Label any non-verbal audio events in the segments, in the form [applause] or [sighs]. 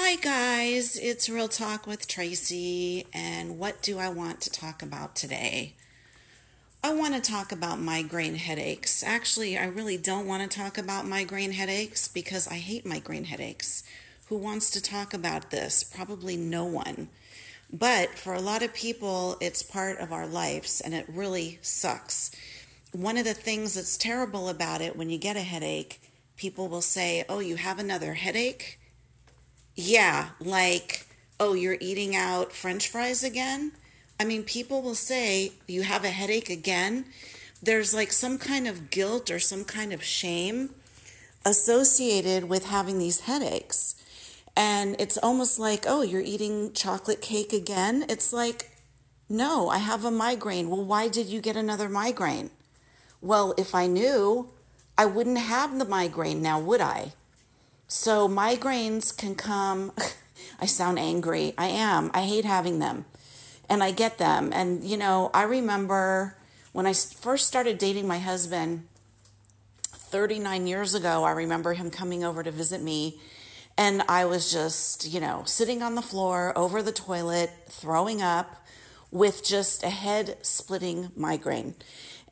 Hi, guys, it's Real Talk with Tracy, and what do I want to talk about today? I want to talk about migraine headaches. Actually, I really don't want to talk about migraine headaches because I hate migraine headaches. Who wants to talk about this? Probably no one. But for a lot of people, it's part of our lives and it really sucks. One of the things that's terrible about it when you get a headache, people will say, Oh, you have another headache? Yeah, like, Oh, you're eating out french fries again? I mean, people will say, You have a headache again? There's like some kind of guilt or some kind of shame associated with having these headaches. And it's almost like, oh, you're eating chocolate cake again. It's like, no, I have a migraine. Well, why did you get another migraine? Well, if I knew, I wouldn't have the migraine now, would I? So migraines can come. [laughs] I sound angry. I am. I hate having them. And I get them. And, you know, I remember when I first started dating my husband 39 years ago, I remember him coming over to visit me and I was just, you know, sitting on the floor over the toilet, throwing up with just a head splitting migraine.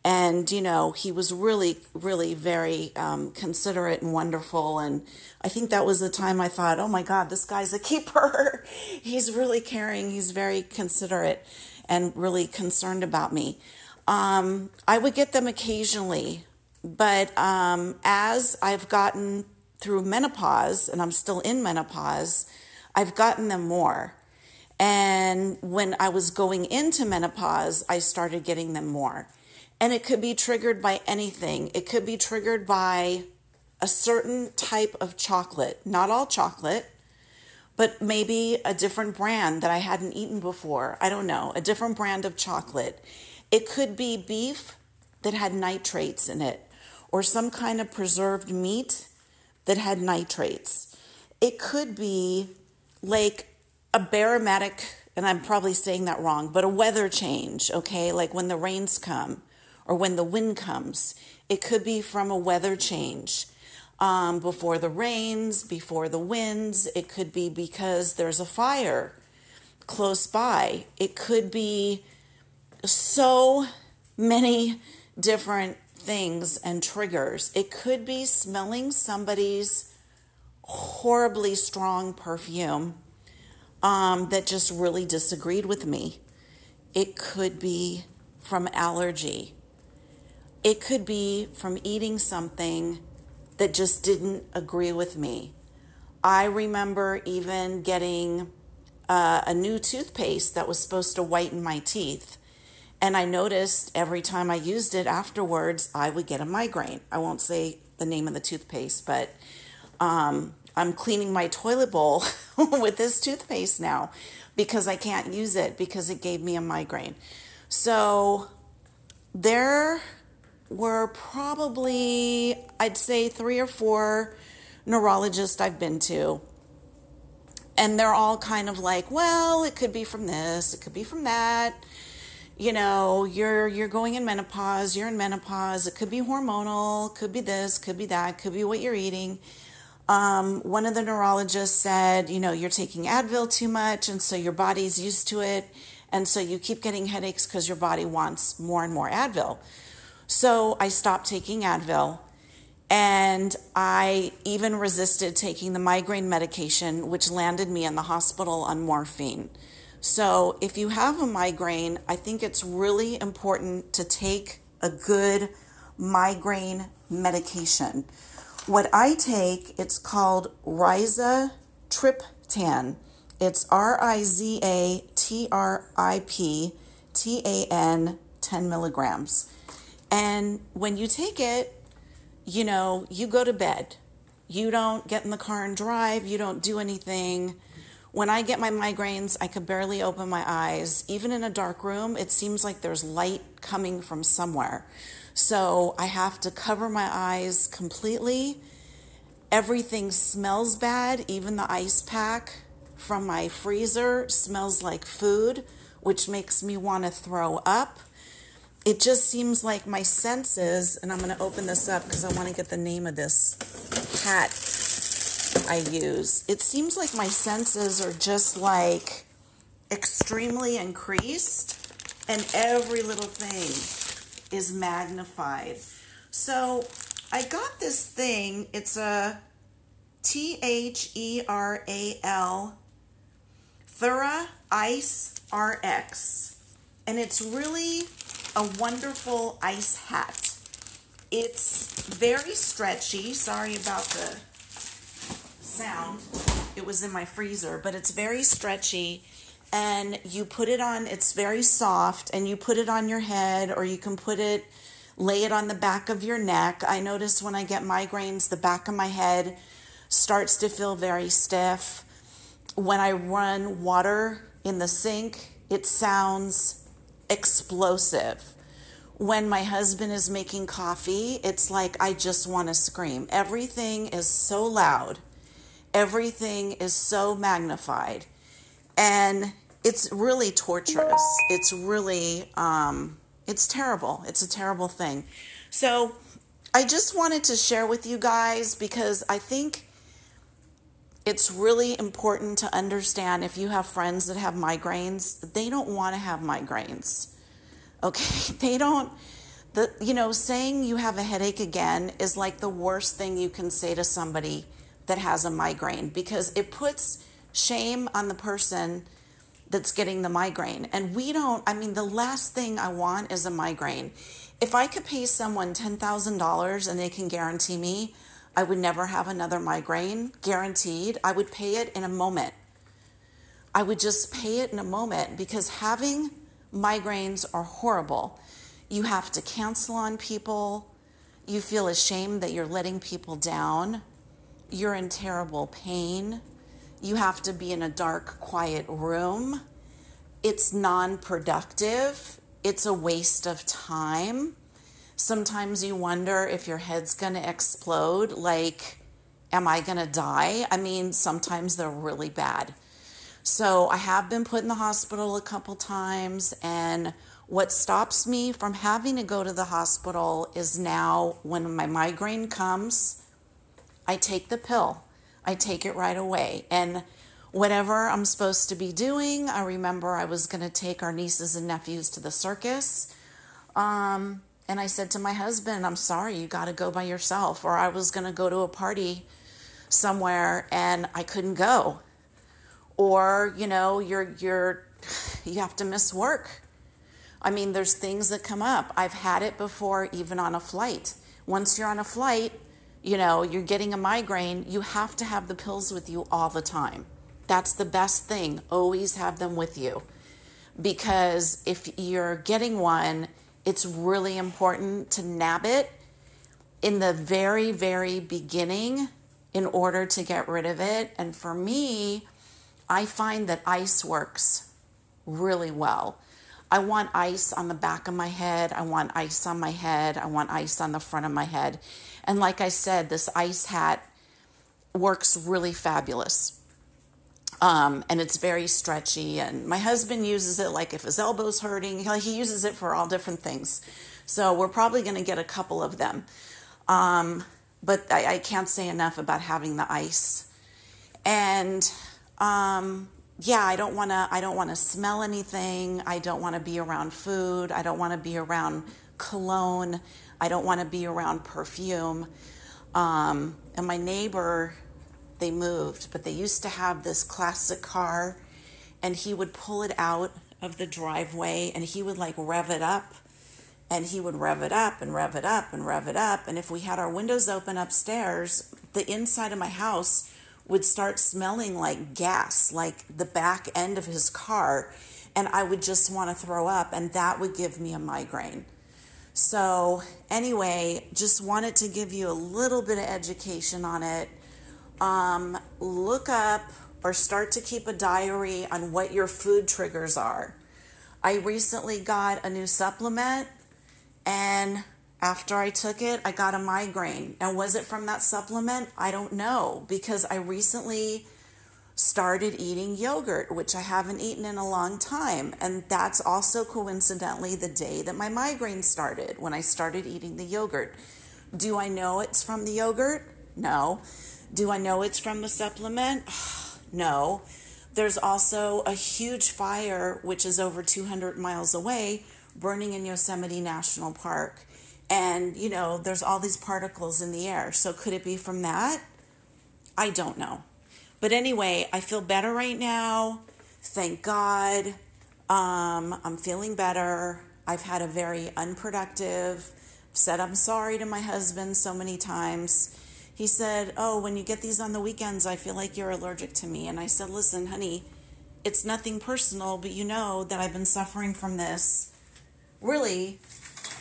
And, you know, he was really, really very um, considerate and wonderful. And I think that was the time I thought, oh my God, this guy's a keeper. [laughs] He's really caring. He's very considerate and really concerned about me. Um, I would get them occasionally, but um, as I've gotten through menopause, and I'm still in menopause, I've gotten them more. And when I was going into menopause, I started getting them more. And it could be triggered by anything. It could be triggered by a certain type of chocolate, not all chocolate, but maybe a different brand that I hadn't eaten before. I don't know, a different brand of chocolate. It could be beef that had nitrates in it, or some kind of preserved meat that had nitrates. It could be like a barometric, and I'm probably saying that wrong, but a weather change, okay? Like when the rains come or when the wind comes. It could be from a weather change. Um, before the rains, before the winds. It could be because there's a fire close by. It could be so many different things and triggers. It could be smelling somebody's horribly strong perfume um, that just really disagreed with me. It could be from allergy. It could be from eating something that just didn't agree with me. I remember even getting uh, a new toothpaste that was supposed to whiten my teeth and I noticed every time I used it afterwards, I would get a migraine. I won't say the name of the toothpaste, but um, I'm cleaning my toilet bowl [laughs] with this toothpaste now because I can't use it because it gave me a migraine. So there were probably, I'd say, three or four neurologists I've been to. And they're all kind of like, well, it could be from this, it could be from that. You know you're you're going in menopause you're in menopause. It could be hormonal could be this could be that could be what you're eating. Um, one of the neurologists said you know you're taking advil too much and so your body's used to it and so you keep getting headaches because your body wants more and more advil so i stopped taking advil and I even resisted taking the migraine medication, which landed me in the hospital on morphine. So, if you have a migraine, I think it's really important to take a good migraine medication. What I take, it's called rizatriptan. It's R I Z A T R I P T A N 10 milligrams. And when you take it, you know, you go to bed. You don't get in the car and drive, you don't do anything when I get my migraines, I could barely open my eyes. Even in a dark room, it seems like there's light coming from somewhere. So I have to cover my eyes completely. Everything smells bad, even the ice pack from my freezer smells like food, which makes me want to throw up. It just seems like my senses, and I'm going to open this up because I want to get the name of this hat I use. It seems like my senses are just like extremely increased and every little thing is magnified. So I got this thing. It's a T H E R A L Thera Ice RX. And it's really a wonderful ice hat. It's very stretchy. Sorry about the sound. It was in my freezer, but it's very stretchy and you put it on, it's very soft, and you put it on your head, or you can put it, lay it on the back of your neck. I notice when I get migraines, the back of my head starts to feel very stiff. When I run water in the sink, it sounds explosive. When my husband is making coffee, it's like I just want to scream. Everything is so loud, everything is so magnified and it's really torturous. It's really, um, it's terrible. It's a terrible thing. So I just wanted to share with you guys because I think it's really important to understand if you have friends that have migraines, they don't want to have migraines. [laughs] Okay, they don't. The, you know, saying you have a headache again is like the worst thing you can say to somebody that has a migraine because it puts shame on the person that's getting the migraine. And we don't, I mean, the last thing I want is a migraine. If I could pay someone $10,000 and they can guarantee me I would never have another migraine, guaranteed, I would pay it in a moment. I would just pay it in a moment because having migraines are horrible. You have to cancel on people. You feel ashamed that you're letting people down. You're in terrible pain. You have to be in a dark, quiet room. It's non productive. It's a waste of time. Sometimes you wonder if your head's going to explode. Like, am I going to die? I mean, sometimes they're really bad. So I have been put in the hospital a couple times, and what stops me from having to go to the hospital is now when my migraine comes, I take the pill. I take it right away. And whatever I'm supposed to be doing, I remember I was going to take our nieces and nephews to the circus. Um, and I said to my husband, I'm sorry, you got to go by yourself. Or I was going to go to a party somewhere and I couldn't go. Or, you know, you're, you're, [sighs] you have to miss work. I mean, there's things that come up. I've had it before, even on a flight. Once you're on a flight, you know, you're getting a migraine, you have to have the pills with you all the time. That's the best thing. Always have them with you. Because if you're getting one, it's really important to nab it in the very, very beginning in order to get rid of it. And for me, I find that ice works really well. I want ice on the back of my head. I want ice on my head. I want ice on the front of my head. And like I said, this ice hat works really fabulous. Um, and it's very stretchy. And my husband uses it like if his elbow's hurting, he uses it for all different things. So we're probably going to get a couple of them. Um, but I, I, can't say enough about having the ice. And um, yeah, I don't want to. I don't want to smell anything. I don't want to be around food. I don't want to be around cologne. I don't want to be around perfume. Um, and my neighbor, they moved, but they used to have this classic car, and he would pull it out of the driveway and he would like rev it up and he would rev it up and rev it up and rev it up. And if we had our windows open upstairs, the inside of my house would start smelling like gas, like the back end of his car. And I would just want to throw up, and that would give me a migraine. So, anyway, just wanted to give you a little bit of education on it. Um, look up or start to keep a diary on what your food triggers are. I recently got a new supplement, and after I took it, I got a migraine. And was it from that supplement? I don't know because I recently started eating yogurt, which I haven't eaten in a long time. And that's also coincidentally the day that my migraine started when I started eating the yogurt. Do I know it's from the yogurt? No. Do I know it's from the supplement? [sighs] no. There's also a huge fire, which is over 200 miles away, burning in Yosemite National Park. And, you know, there's all these particles in the air. So could it be from that? I don't know. But anyway, I feel better right now. Thank God. Um, I'm feeling better. I've had a very unproductive, said I'm sorry to my husband so many times. He said, Oh, when you get these on the weekends, I feel like you're allergic to me. And I said, Listen, honey, it's nothing personal, but you know that I've been suffering from this really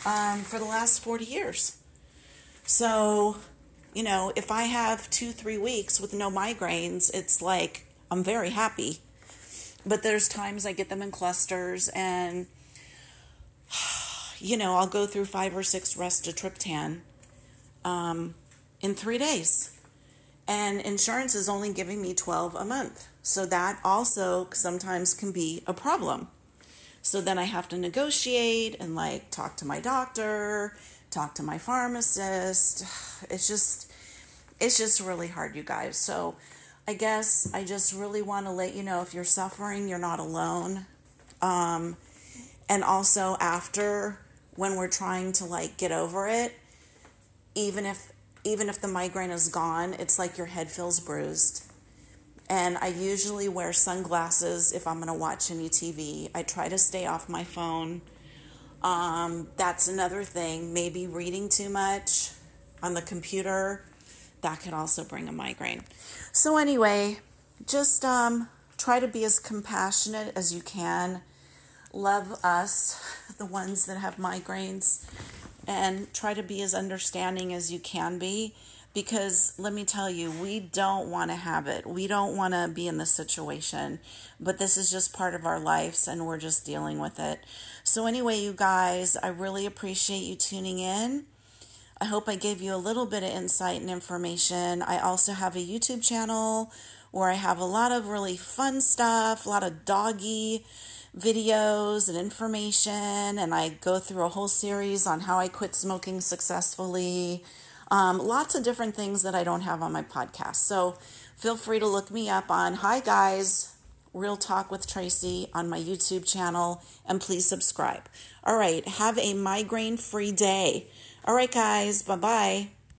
um, for the last 40 years. So, you know, if I have two, three weeks with no migraines, it's like I'm very happy. But there's times I get them in clusters and, [sighs] you know, I'll go through five or six rizatriptan um, in three days. And insurance is only giving me 12 a month. So that also sometimes can be a problem. So then I have to negotiate and like talk to my doctor, talk to my pharmacist. [sighs] It's just it's just really hard, you guys. So I guess I just really want to let you know if you're suffering, you're not alone. Um, and also after when we're trying to like get over it, even if even if the migraine is gone, it's like your head feels bruised and I usually wear sunglasses if I'm going to watch any TV. I try to stay off my phone. Um, that's another thing. Maybe reading too much on the computer. That could also bring a migraine. So, anyway, just um, try to be as compassionate as you can. Love us, [laughs] the ones that have migraines, and try to be as understanding as you can be because let me tell you, we don't want to have it. We don't want to be in this situation, but this is just part of our lives and we're just dealing with it. So, anyway, you guys, I really appreciate you tuning in. I hope I gave you a little bit of insight and information. I also have a YouTube channel where I have a lot of really fun stuff, a lot of doggy videos and information, and I go through a whole series on how I quit smoking successfully um, lots of different things that I don't have on my podcast. So feel free to look me up on Hi Guys, Real Talk with Tracy on my YouTube channel, and please subscribe. All right, have a migraine free day. All right, guys, bye bye.